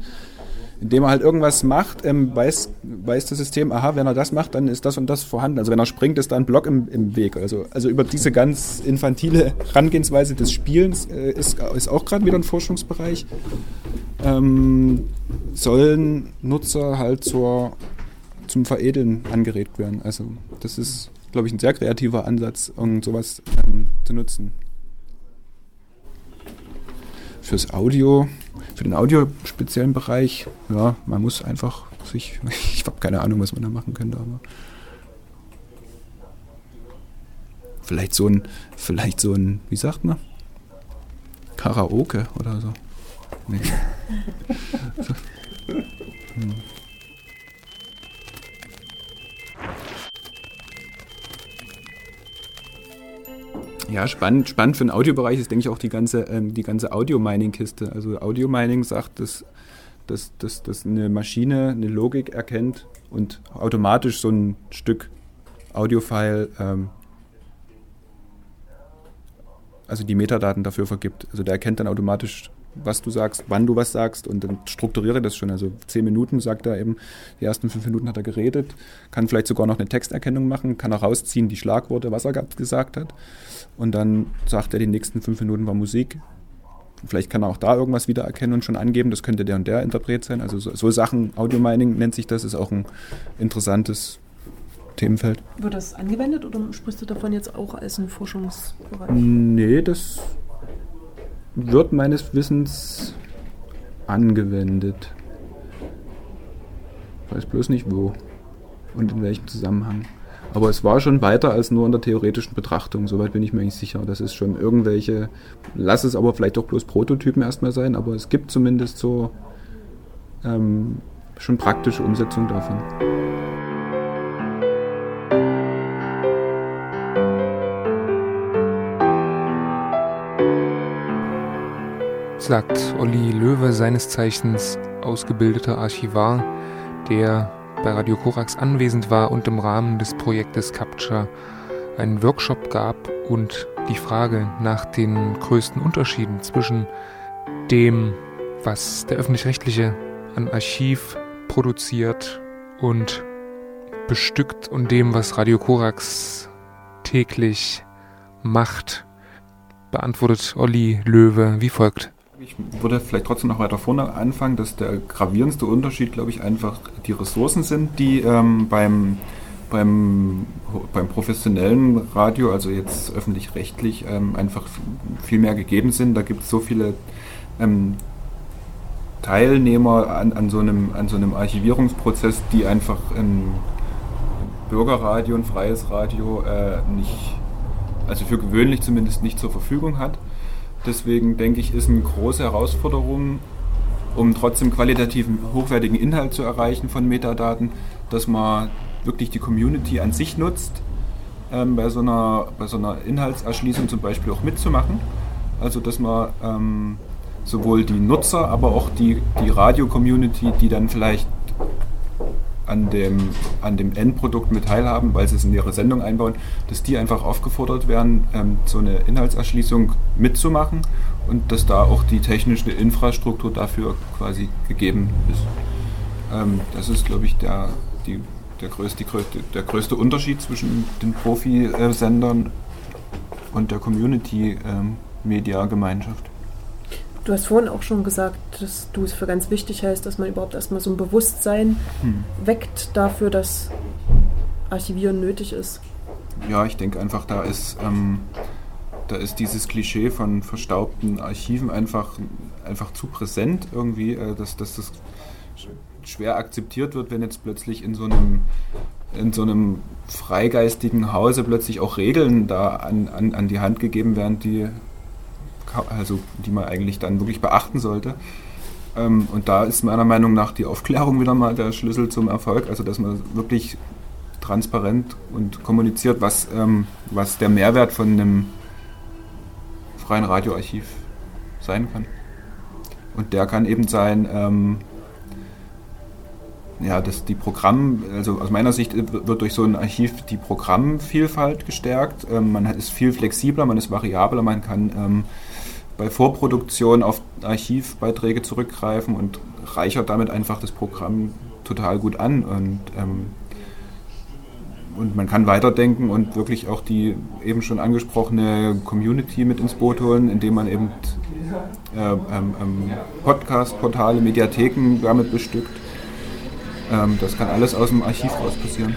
indem er halt irgendwas macht, ähm, weiß, weiß das System, aha, wenn er das macht, dann ist das und das vorhanden. Also wenn er springt, ist da ein Block im, im Weg. Also, also über diese ganz infantile Herangehensweise des Spielens äh, ist, ist auch gerade wieder ein Forschungsbereich. Ähm, sollen Nutzer halt zur, zum Veredeln angeregt werden. Also das ist glaube ich, ein sehr kreativer Ansatz, um sowas ähm, zu nutzen. Fürs Audio, für den audiospeziellen Bereich, ja, man muss einfach sich, ich habe keine Ahnung, was man da machen könnte, aber vielleicht so ein, vielleicht so ein, wie sagt man? Karaoke oder so. Nee. Ja, spannend, spannend für den Audiobereich ist, denke ich, auch die ganze, ähm, die ganze Audio-Mining-Kiste. Also Audio-Mining sagt, dass, dass, dass, dass eine Maschine eine Logik erkennt und automatisch so ein Stück Audio-File, ähm, also die Metadaten dafür vergibt. Also der erkennt dann automatisch, was du sagst, wann du was sagst und dann strukturiere das schon. Also zehn Minuten sagt er eben, die ersten fünf Minuten hat er geredet, kann vielleicht sogar noch eine Texterkennung machen, kann auch rausziehen die Schlagworte, was er gesagt hat. Und dann sagt er, die nächsten fünf Minuten war Musik. Vielleicht kann er auch da irgendwas wiedererkennen und schon angeben, das könnte der und der Interpret sein. Also so, so Sachen, Audio Mining nennt sich das, ist auch ein interessantes Themenfeld. Wird das angewendet oder sprichst du davon jetzt auch als ein Forschungsbereich? Nee, das wird meines Wissens angewendet. Weiß bloß nicht wo und in welchem Zusammenhang. Aber es war schon weiter als nur in der theoretischen Betrachtung, soweit bin ich mir eigentlich sicher. Das ist schon irgendwelche, lass es aber vielleicht auch bloß Prototypen erstmal sein, aber es gibt zumindest so ähm, schon praktische Umsetzung davon. Sagt Olli Löwe, seines Zeichens ausgebildeter Archivar, der bei Radio Korax anwesend war und im Rahmen des Projektes Capture einen Workshop gab und die Frage nach den größten Unterschieden zwischen dem, was der öffentlich-rechtliche an Archiv produziert und bestückt und dem, was Radio Korax täglich macht, beantwortet Olli Löwe wie folgt. Ich würde vielleicht trotzdem noch weiter vorne anfangen, dass der gravierendste Unterschied, glaube ich, einfach die Ressourcen sind, die ähm, beim, beim, beim professionellen Radio, also jetzt öffentlich-rechtlich, ähm, einfach viel mehr gegeben sind. Da gibt es so viele ähm, Teilnehmer an, an, so einem, an so einem Archivierungsprozess, die einfach ein Bürgerradio, ein freies Radio äh, nicht, also für gewöhnlich zumindest nicht zur Verfügung hat. Deswegen denke ich, ist eine große Herausforderung, um trotzdem qualitativen, hochwertigen Inhalt zu erreichen von Metadaten, dass man wirklich die Community an sich nutzt, ähm, bei, so einer, bei so einer Inhaltserschließung zum Beispiel auch mitzumachen. Also dass man ähm, sowohl die Nutzer, aber auch die, die Radio-Community, die dann vielleicht an dem, an dem Endprodukt mit teilhaben, weil sie es in ihre Sendung einbauen, dass die einfach aufgefordert werden, ähm, so eine Inhaltserschließung mitzumachen und dass da auch die technische Infrastruktur dafür quasi gegeben ist. Ähm, das ist, glaube ich, der, die, der, größte, der größte Unterschied zwischen den Profi-Sendern und der Community-Media-Gemeinschaft. Du hast vorhin auch schon gesagt, dass du es für ganz wichtig hältst, dass man überhaupt erstmal so ein Bewusstsein hm. weckt dafür, dass Archivieren nötig ist. Ja, ich denke einfach, da ist, ähm, da ist dieses Klischee von verstaubten Archiven einfach, einfach zu präsent irgendwie, äh, dass, dass das schwer akzeptiert wird, wenn jetzt plötzlich in so einem in so einem freigeistigen Hause plötzlich auch Regeln da an, an, an die Hand gegeben werden, die also die man eigentlich dann wirklich beachten sollte. Ähm, und da ist meiner Meinung nach die Aufklärung wieder mal der Schlüssel zum Erfolg, also dass man wirklich transparent und kommuniziert, was, ähm, was der Mehrwert von einem freien Radioarchiv sein kann. Und der kann eben sein, ähm, ja, dass die Programm, also aus meiner Sicht wird durch so ein Archiv die Programmvielfalt gestärkt. Ähm, man ist viel flexibler, man ist variabler, man kann ähm, bei Vorproduktion auf Archivbeiträge zurückgreifen und reichert damit einfach das Programm total gut an. Und, ähm, und man kann weiterdenken und wirklich auch die eben schon angesprochene Community mit ins Boot holen, indem man eben äh, ähm, ähm, Podcast-Portale, Mediatheken damit bestückt. Ähm, das kann alles aus dem Archiv raus passieren.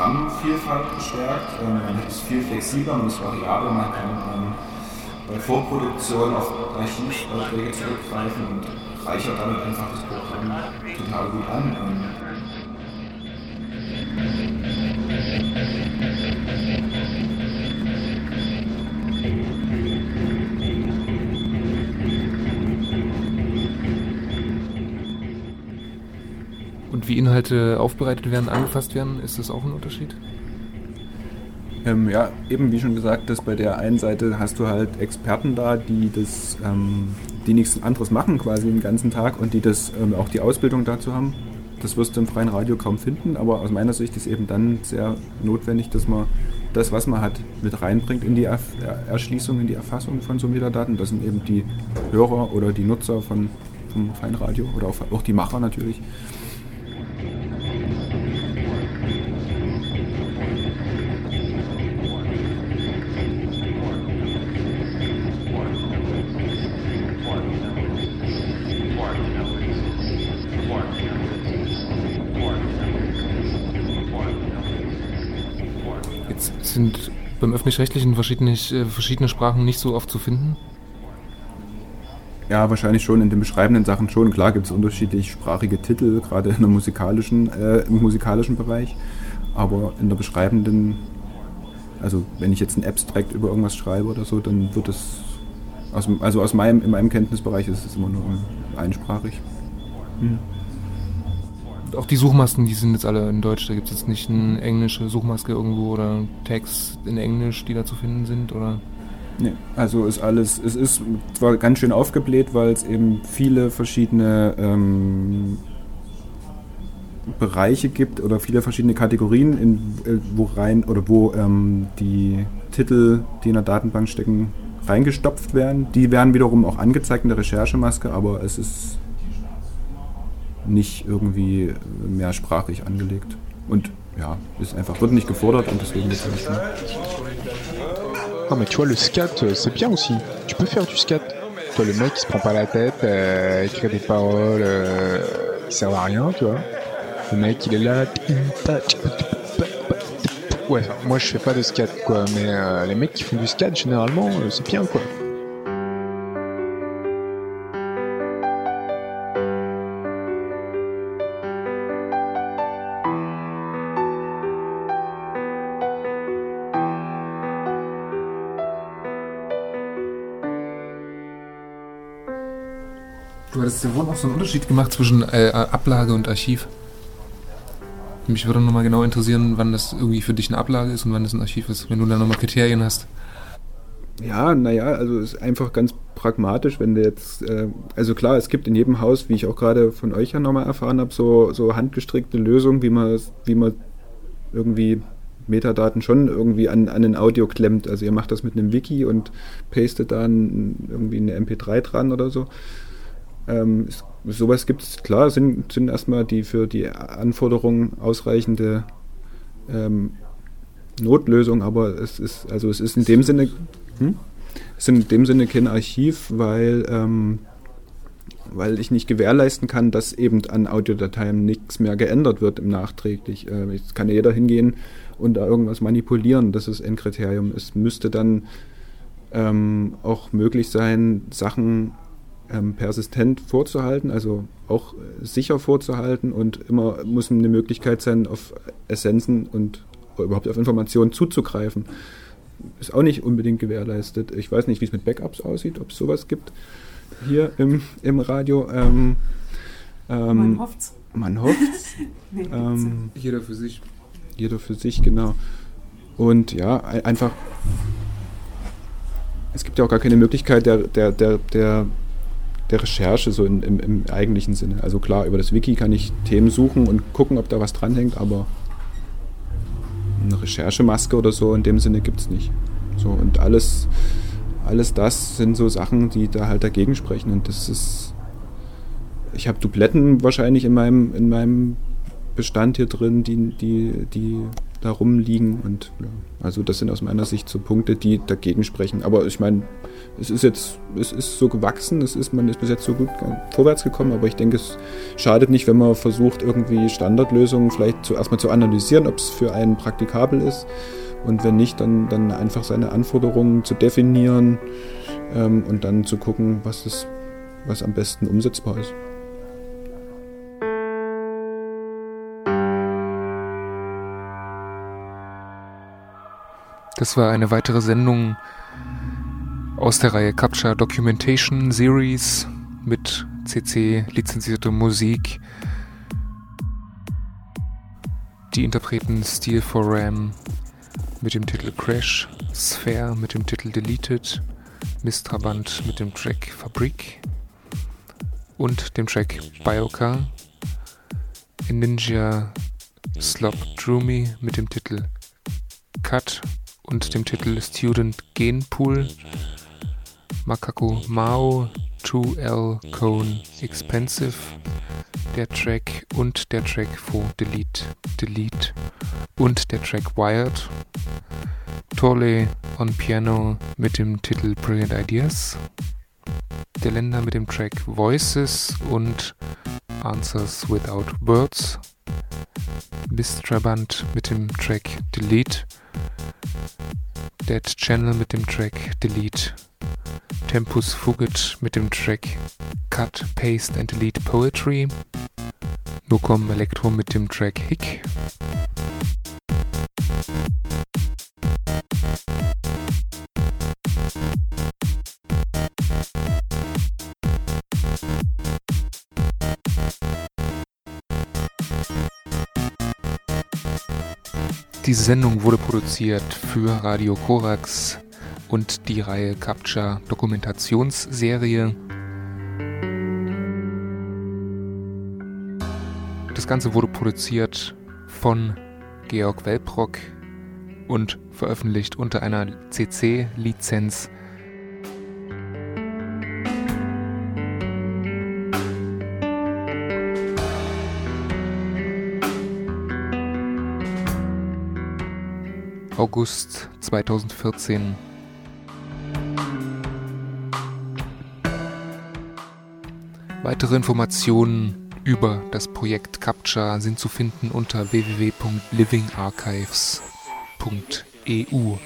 Programmvielfalt gestärkt. Ähm, man ist viel flexibler, man ist variabler, man kann ähm, bei Vorproduktion auf Archivbeiträge zurückgreifen und reichert damit einfach das Programm total gut an. Wie Inhalte aufbereitet werden, angefasst werden, ist das auch ein Unterschied? Ähm, ja, eben wie schon gesagt, dass bei der einen Seite hast du halt Experten da, die das, ähm, die nichts anderes machen quasi den ganzen Tag und die das ähm, auch die Ausbildung dazu haben. Das wirst du im freien Radio kaum finden, aber aus meiner Sicht ist eben dann sehr notwendig, dass man das, was man hat, mit reinbringt in die er Erschließung, in die Erfassung von so Metadaten. Das sind eben die Hörer oder die Nutzer von, vom freien Radio oder auch die Macher natürlich. Beim Öffentlich-Rechtlichen verschiedene, äh, verschiedene Sprachen nicht so oft zu finden? Ja, wahrscheinlich schon in den beschreibenden Sachen schon. Klar gibt es unterschiedlich sprachige Titel, gerade in der musikalischen, äh, im musikalischen Bereich. Aber in der beschreibenden, also wenn ich jetzt ein Abstract über irgendwas schreibe oder so, dann wird es, aus, also aus meinem, in meinem Kenntnisbereich ist es immer nur einsprachig. Hm. Auch die Suchmasken, die sind jetzt alle in Deutsch. Da gibt es jetzt nicht eine englische Suchmaske irgendwo oder Tags in Englisch, die da zu finden sind, oder? Nee, also ist alles, es ist zwar ganz schön aufgebläht, weil es eben viele verschiedene ähm, Bereiche gibt oder viele verschiedene Kategorien, in, äh, wo rein oder wo ähm, die Titel, die in der Datenbank stecken, reingestopft werden. Die werden wiederum auch angezeigt in der Recherchemaske, aber es ist nicht irgendwie mehrsprachig angelegt. Und ja, ist einfach, wird nicht gefordert und deswegen wird es nicht. Non mais tu vois le scat euh, c'est bien aussi. Tu peux faire du scat. Toi le mec il se prend pas la tête, euh, écrire des paroles euh, qui servent à rien, tu vois. Le mec il est là. Ouais, moi je fais pas de scat quoi, mais euh, les mecs qui font du scat généralement euh, c'est bien quoi. So einen Unterschied gemacht zwischen äh, Ablage und Archiv. Mich würde nochmal genau interessieren, wann das irgendwie für dich eine Ablage ist und wann das ein Archiv ist, wenn du da nochmal Kriterien hast. Ja, naja, also es ist einfach ganz pragmatisch, wenn du jetzt, äh, also klar, es gibt in jedem Haus, wie ich auch gerade von euch ja nochmal erfahren habe, so, so handgestrickte Lösungen, wie man, wie man irgendwie Metadaten schon irgendwie an, an ein Audio klemmt. Also ihr macht das mit einem Wiki und pastet dann irgendwie eine MP3 dran oder so. Ähm, es, sowas gibt es, klar, sind, sind erstmal die für die Anforderungen ausreichende ähm, Notlösung, aber es ist, also es ist in dem Sinne, hm? es ist in dem Sinne kein Archiv, weil, ähm, weil ich nicht gewährleisten kann, dass eben an Audiodateien nichts mehr geändert wird im Nachträglich. Äh, jetzt kann jeder hingehen und da irgendwas manipulieren, das ist ein Kriterium. Es müsste dann ähm, auch möglich sein, Sachen ähm, persistent vorzuhalten, also auch äh, sicher vorzuhalten und immer muss eine Möglichkeit sein, auf Essenzen und überhaupt auf Informationen zuzugreifen. Ist auch nicht unbedingt gewährleistet. Ich weiß nicht, wie es mit Backups aussieht, ob es sowas gibt hier im, im Radio. Ähm, ähm, man hofft's. Man hofft's. nee, ähm, jeder für sich. Jeder für sich, genau. Und ja, einfach. Es gibt ja auch gar keine Möglichkeit der, der, der, der der Recherche so in, im, im, eigentlichen Sinne. Also klar, über das Wiki kann ich Themen suchen und gucken, ob da was dranhängt, aber eine Recherchemaske oder so in dem Sinne gibt es nicht. So, und alles, alles das sind so Sachen, die da halt dagegen sprechen. Und das ist. Ich habe Dubletten wahrscheinlich in meinem, in meinem Bestand hier drin, die, die, die da rumliegen. Und ja, also das sind aus meiner Sicht so Punkte, die dagegen sprechen. Aber ich meine, es ist jetzt, es ist so gewachsen, es ist, man ist bis jetzt so gut vorwärts gekommen, aber ich denke, es schadet nicht, wenn man versucht, irgendwie Standardlösungen vielleicht zuerst mal zu analysieren, ob es für einen praktikabel ist. Und wenn nicht, dann, dann einfach seine Anforderungen zu definieren ähm, und dann zu gucken, was, ist, was am besten umsetzbar ist. Das war eine weitere Sendung aus der Reihe Capture Documentation Series mit CC lizenzierter Musik. Die Interpreten Steel for Ram mit dem Titel Crash, Sphere mit dem Titel Deleted, Mistraband mit dem Track Fabrik und dem Track Biocar, Ninja Slop Droomy mit dem Titel Cut und dem Titel Student Gen Pool. Macaco Mao 2L Cone Expensive, der Track und der Track for Delete Delete und der Track Wired, Torley on Piano mit dem Titel Brilliant Ideas, der Länder mit dem Track Voices und Answers Without Words, Mistraband mit dem Track Delete Dead Channel mit dem Track Delete, Tempus Fugit mit dem Track Cut, Paste and Delete Poetry, Nocom Electro mit dem Track Hick, Diese Sendung wurde produziert für Radio Korax und die Reihe Capture Dokumentationsserie. Das Ganze wurde produziert von Georg Welprock und veröffentlicht unter einer CC-Lizenz August 2014. Weitere Informationen über das Projekt Capture sind zu finden unter www.livingarchives.eu.